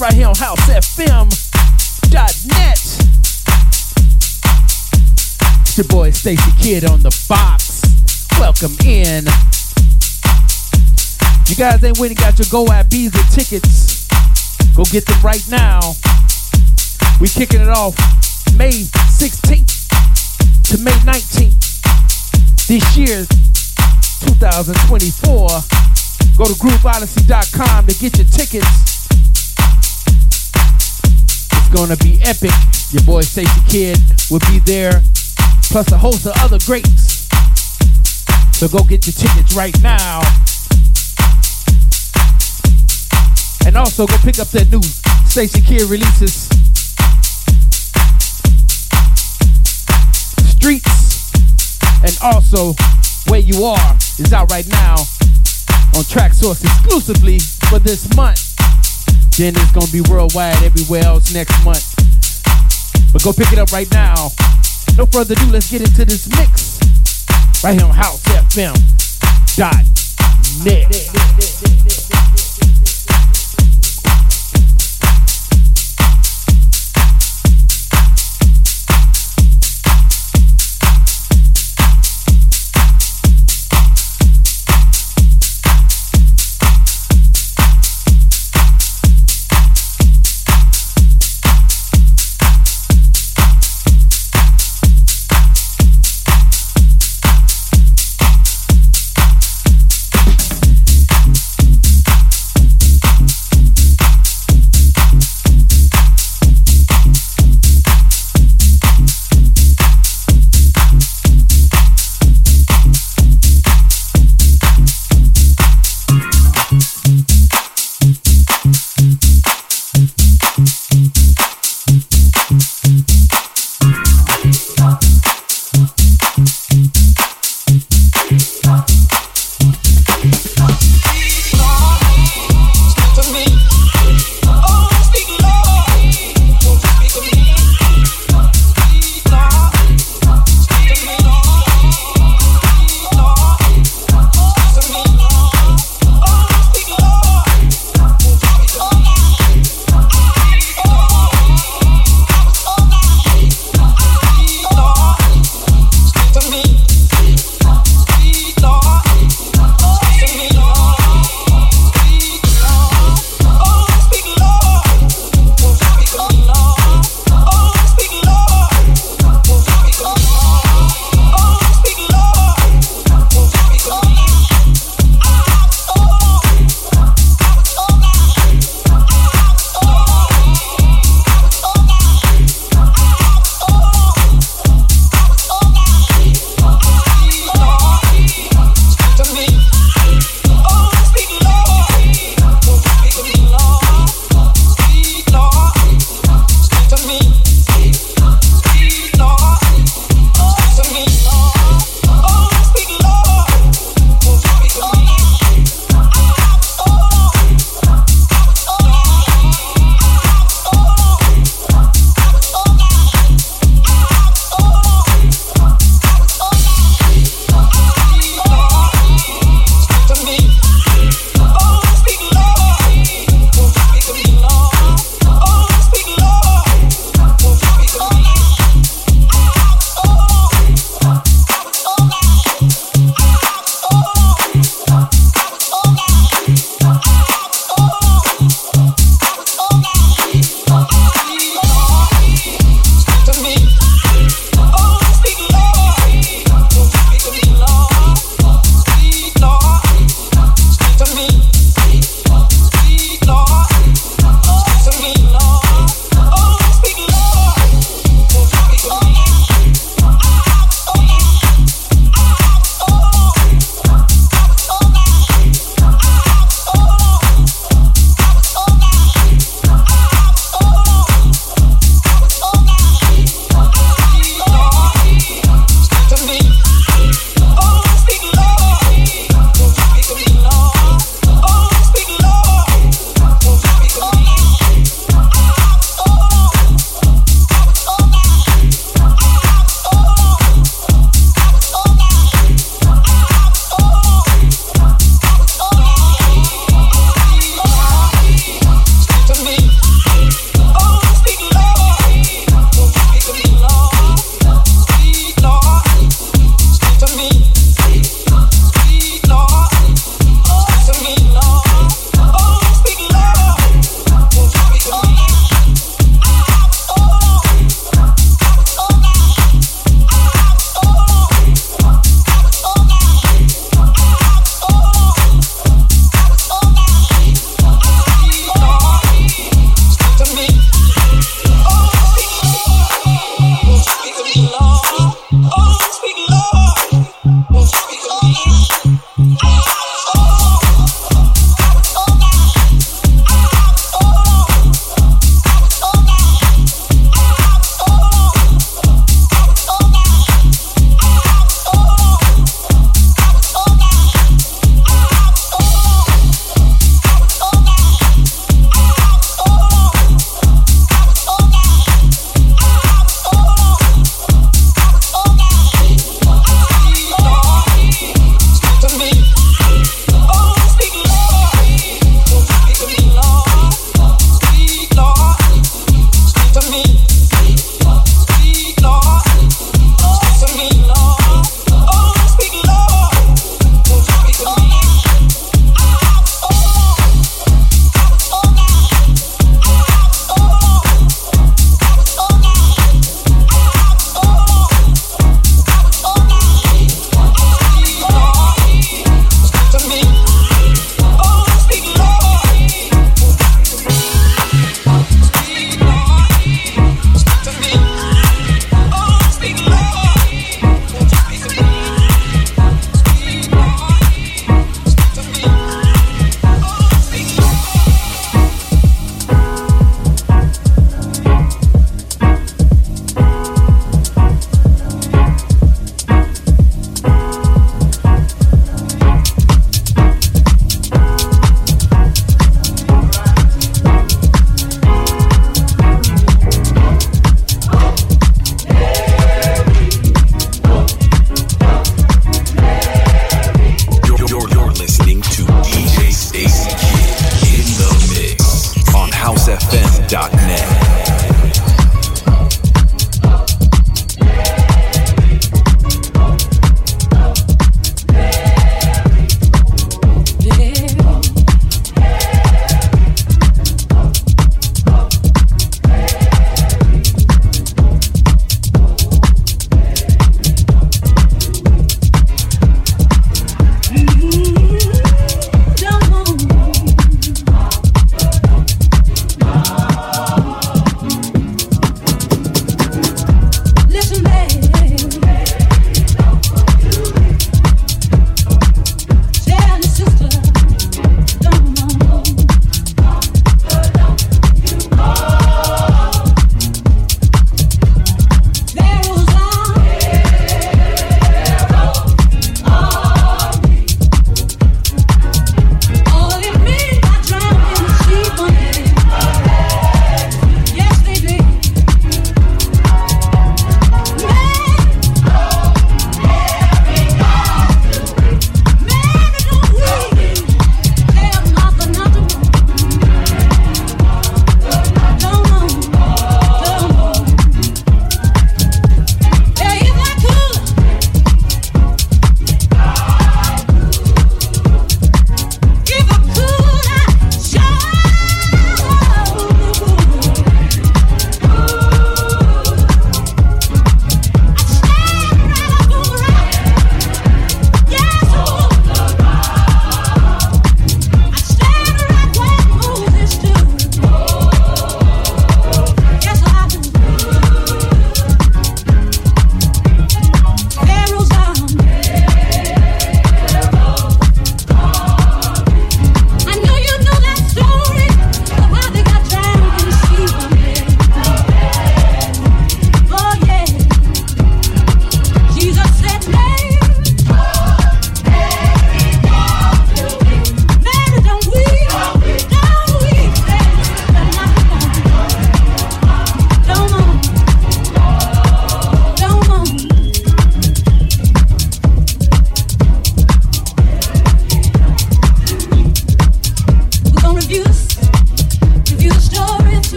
right here on housefm.net. It's your boy Stacy Kidd on the box. Welcome in. You guys ain't waiting, got your Go Ibiza tickets. Go get them right now. We kicking it off May 16th to May 19th this year, 2024. Go to grooveodyssey.com to get your tickets. It's gonna be epic. Your boy Stacy Kidd will be there, plus a host of other greats. So go get your tickets right now. And also go pick up that new Stacy Kidd releases. Streets and also Where You Are is out right now on Traxsource exclusively for this month. Then it's gonna be worldwide everywhere else next month. But go pick it up right now. No further ado, let's get into this mix. Right here on housefm.net.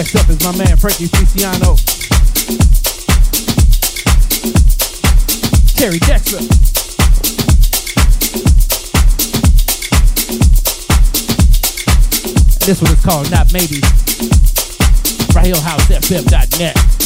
Next up is my man Frankie Feliciano. Terry Dexter. This one is called Not Maybe. RahilHouseFM.net.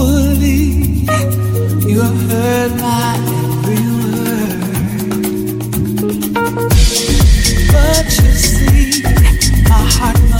Hopefully, you have heard my every word. But you see, my heart.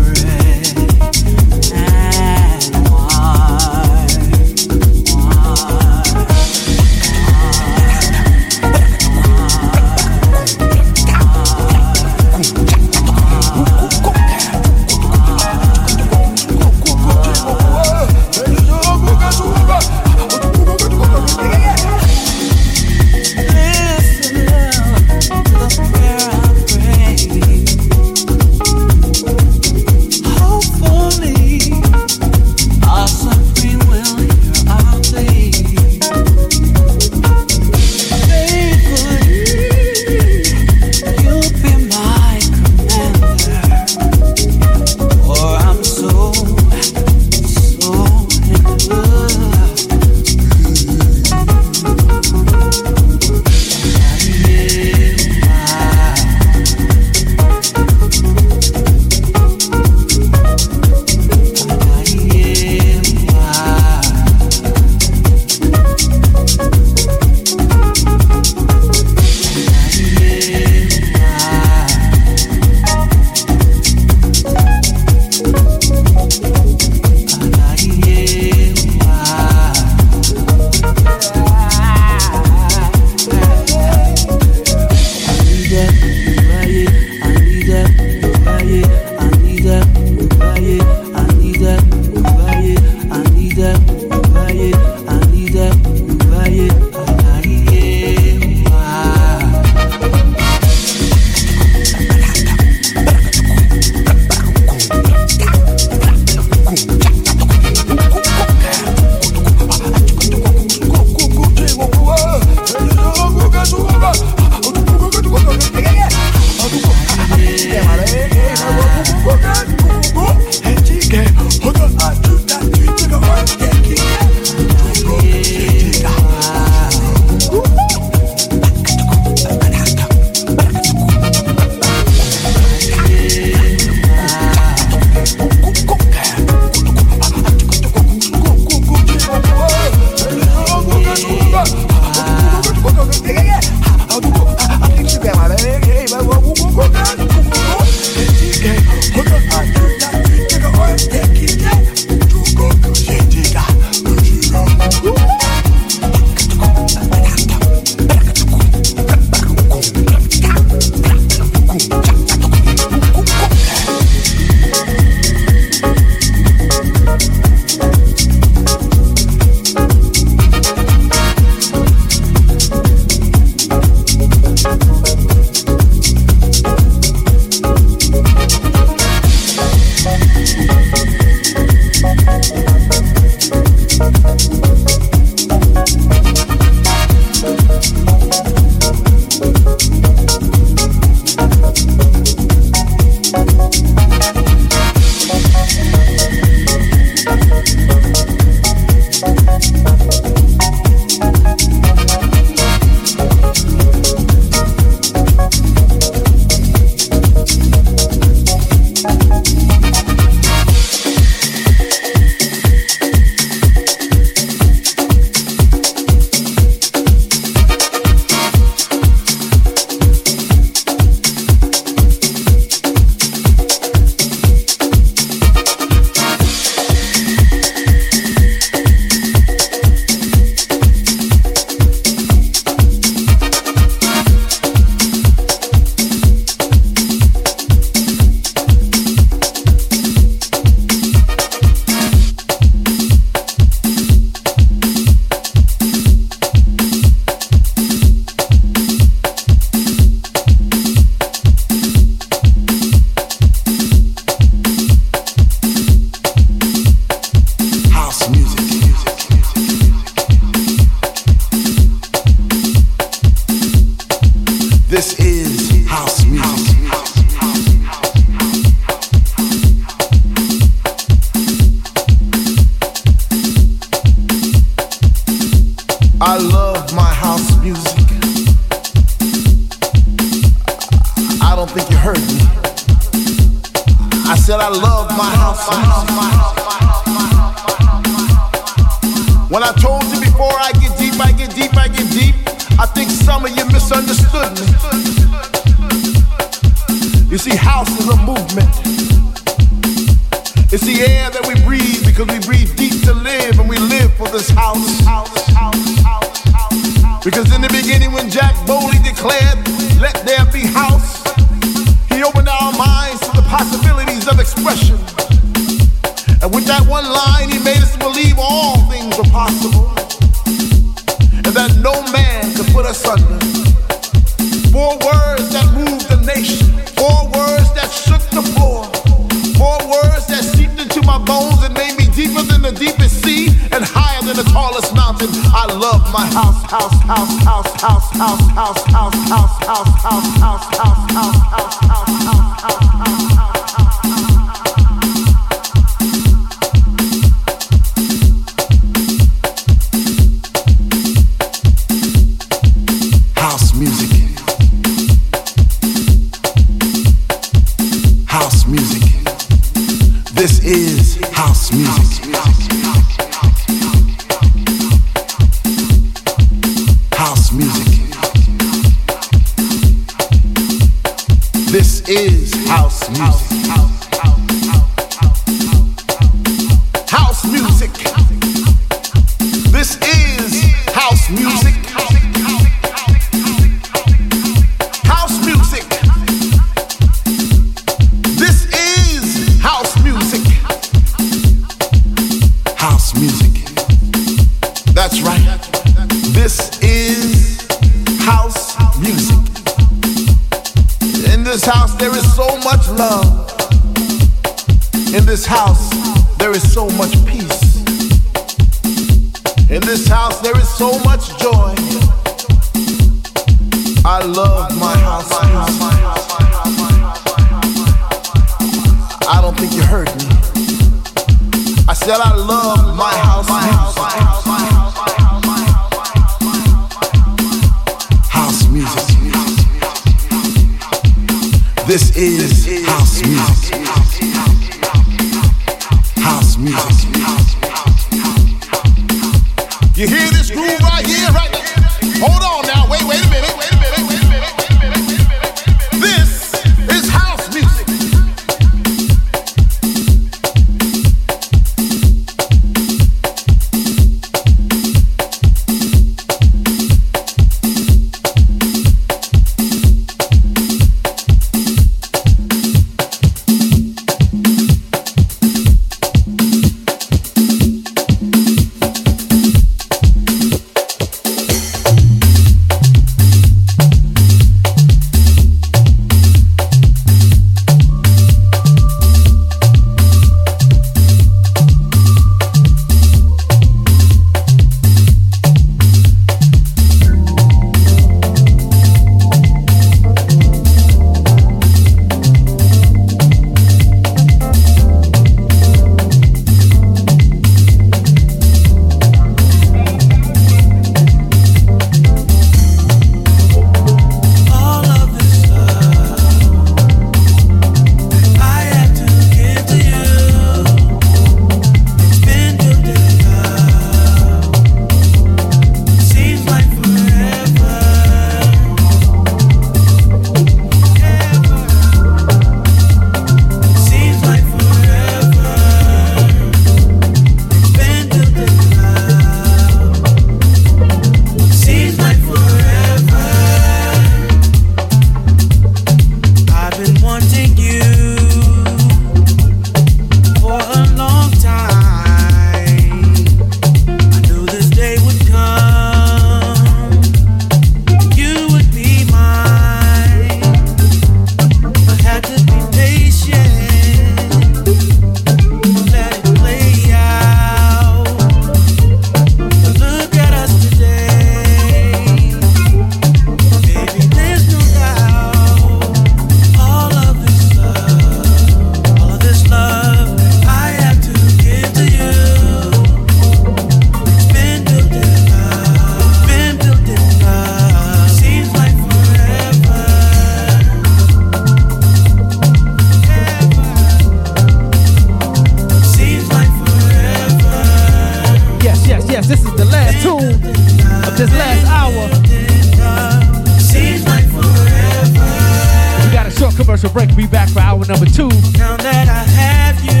Commercial break. Be back for hour number two. Now that I have you.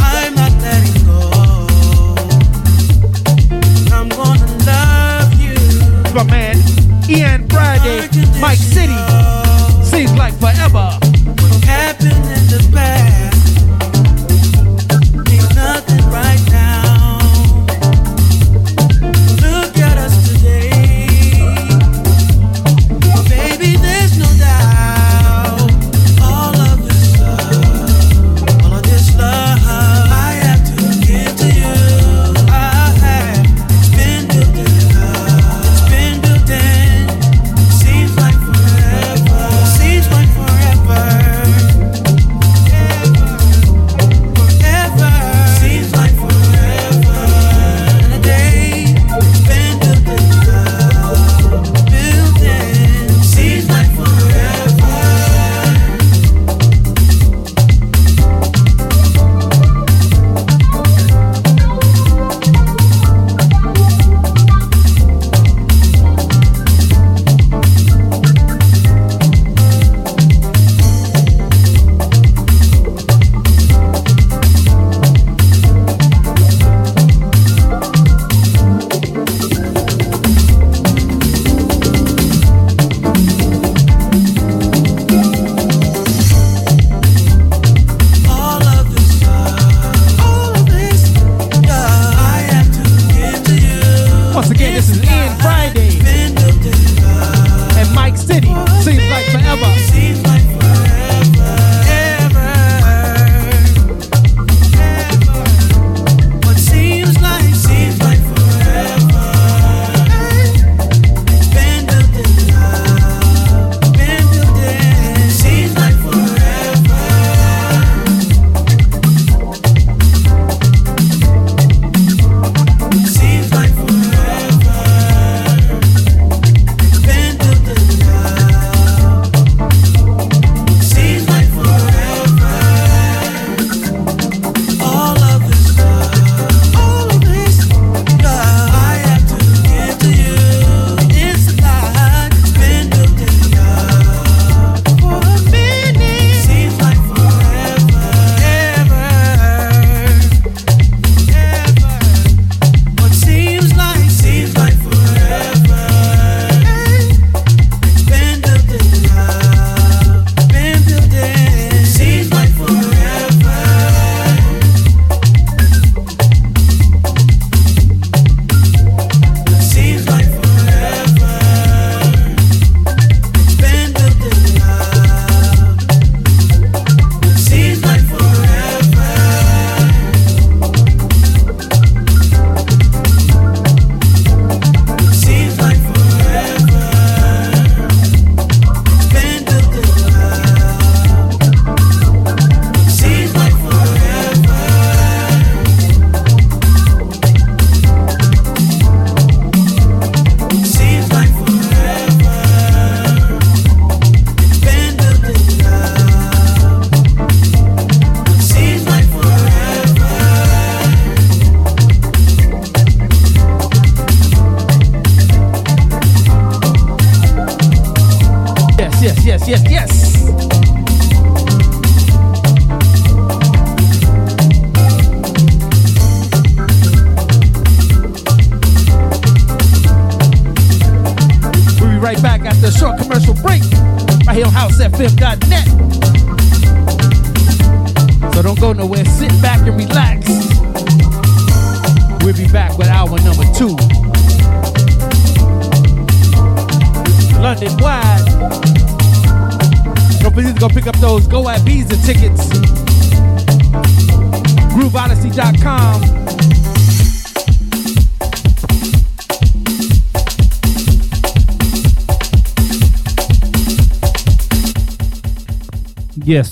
I'm not letting go. I'm gonna love you. It's my man Ian Friday, Mike City.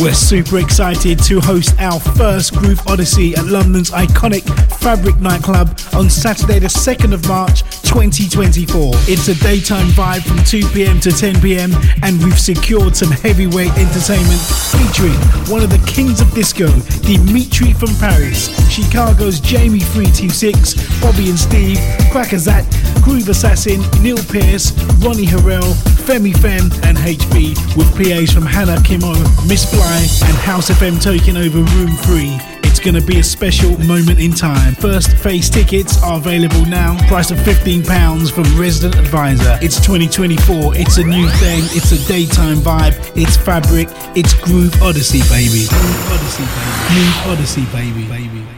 We're super excited to host our first Groove Odyssey at London's iconic Fabric nightclub on Saturday, the 2nd of March 2024. It's a daytime vibe from 2 pm to 10 pm, and we've secured some heavyweight entertainment featuring one of the kings of disco, Dimitri from Paris, Chicago's Jamie 326, Bobby and Steve, Crackazat, Groove Assassin, Neil Pierce, Ronnie Herel, Femi Fem, and HB, with PAs from Hannah Khemoh, Miss Fly, and House FM taking over Room 3. It's going to be a special moment in time. First phase tickets are available now. Price of £15 from Resident Advisor. It's 2024. It's a new thing. It's a daytime vibe. It's fabric. It's Groove Odyssey, baby. Groove Odyssey, baby. Groove Odyssey, baby. baby.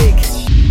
mistake.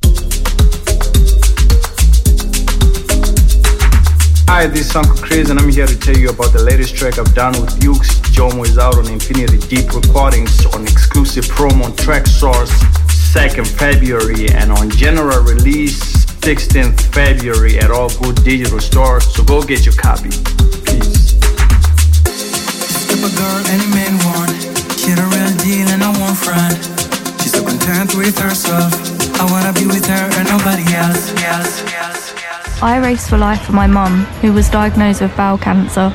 Hi, this is Uncle Chris, and I'm here to tell you about the latest track I've done with Bukes. Jomo is out on Infinity Deep Recordings on exclusive promo on Traxsource 2nd February and on general release 16th February at all good digital stores. So go get your copy. Peace. A girl any man want, the real deal and I won't front. She's so content with herself. I wanna be with her and nobody else. else, else, else. I race for life for my mum, who was diagnosed with bowel cancer.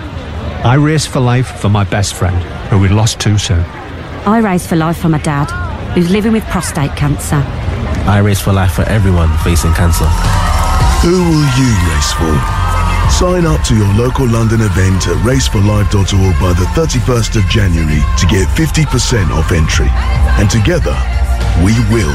I race for life for my best friend, who we lost too soon. I race for life for my dad, who's living with prostate cancer. I race for life for everyone facing cancer. Who will you race for? Sign up to your local London event at raceforlife.org by the 31st of January to get 50% off entry. And together, we will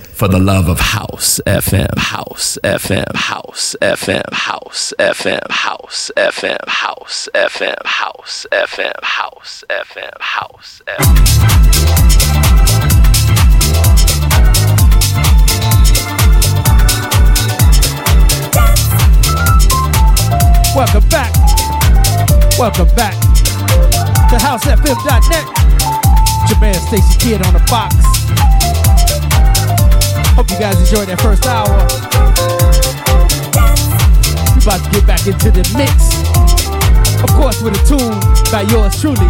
for the love of house FM, house FM, house FM, house FM, house FM, house FM, house FM, house FM, house FM. Welcome back. Welcome back to housefm.net. Your man Stacy Kidd on the box. Hope you guys enjoyed that first hour. We about to get back into the mix. Of course, with a tune by yours truly.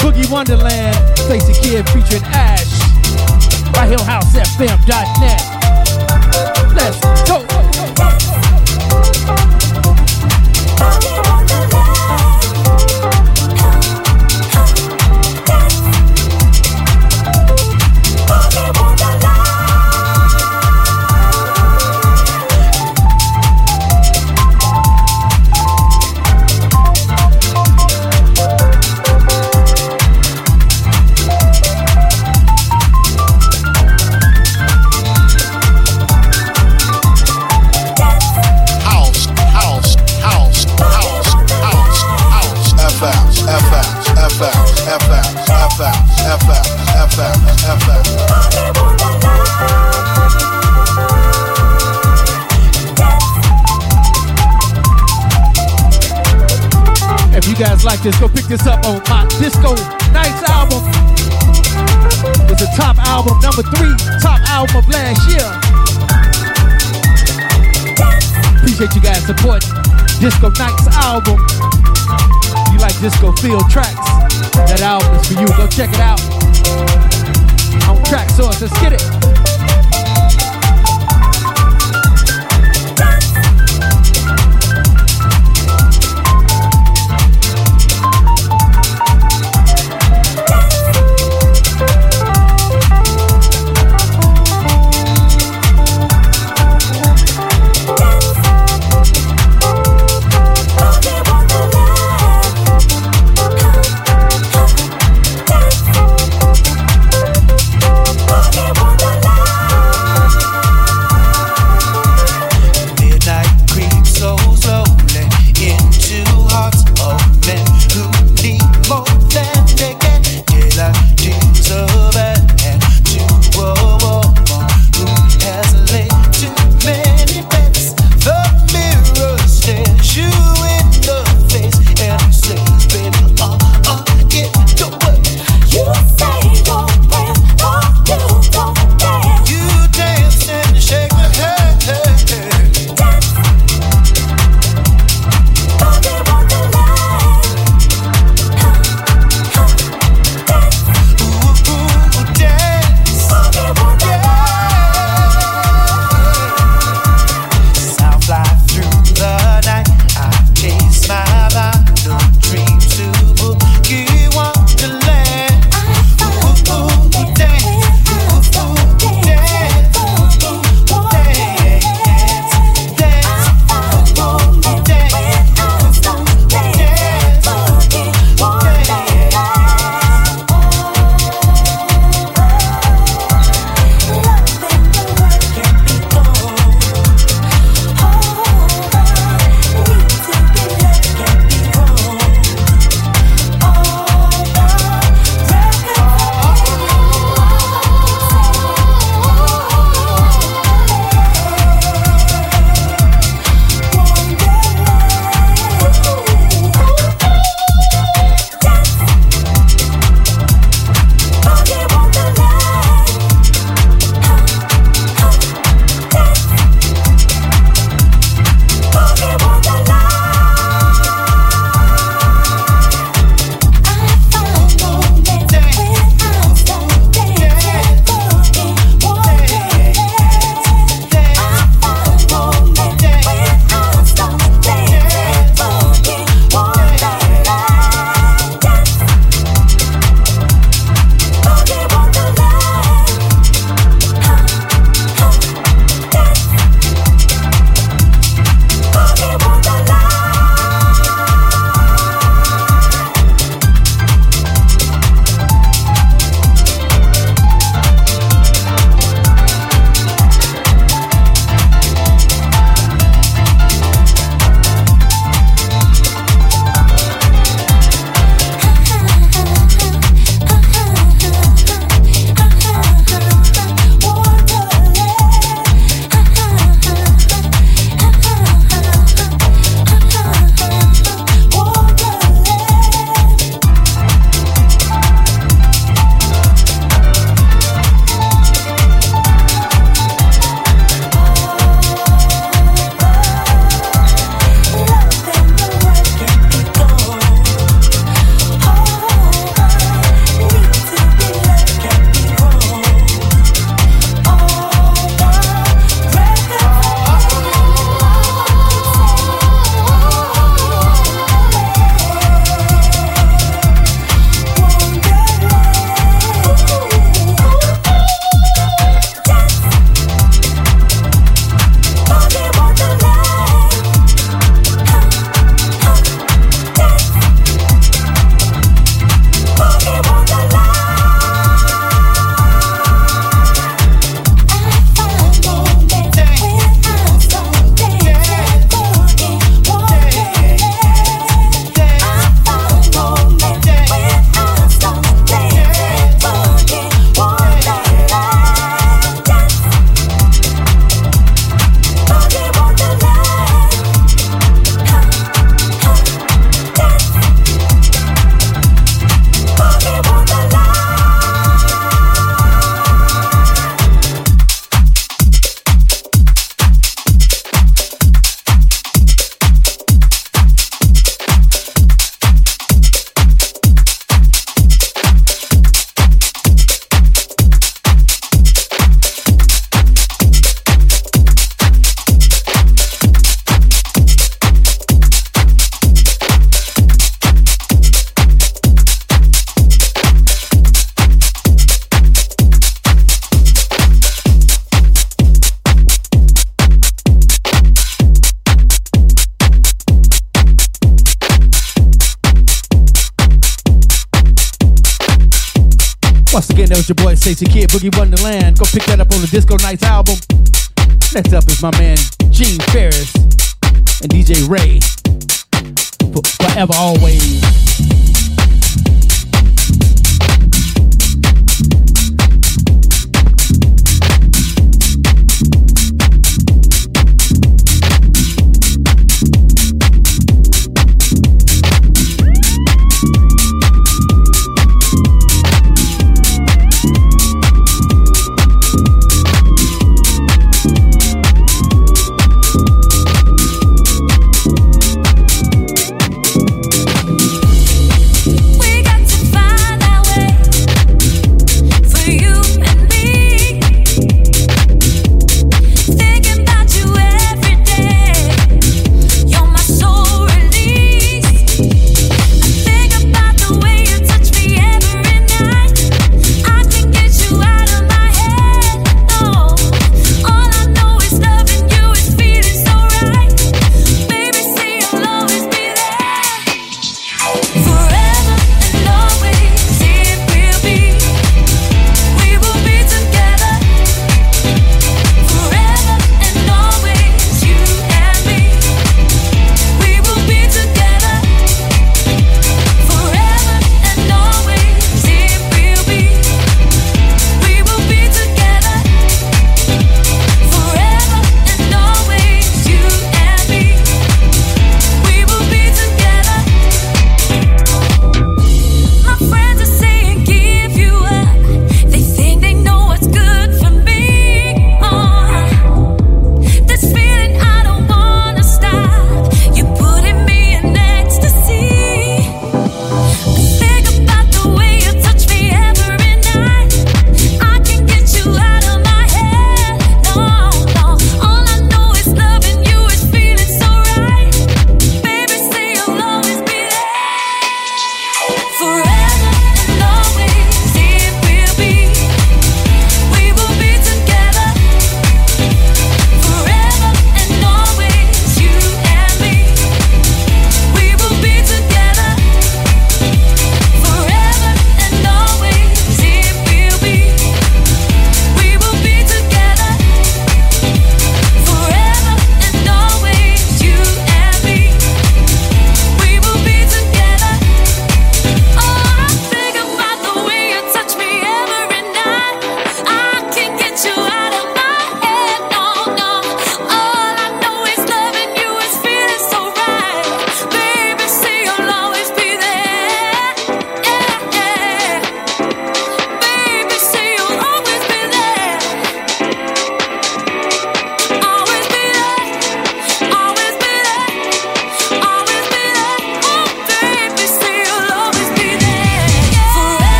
Boogie Wonderland, Stacy Kidd featuring Ash. Right here on housefm.net. Let's go. This, go pick this up on my Disco Nights album. It's a top album, number three, top album of last year. Appreciate you guys supporting Disco Nights album. If you like disco field tracks, that album is for you. Go check it out on Traxsource. Let's get it. Boogie Wonderland. Go pick that up on the Disco Nights album.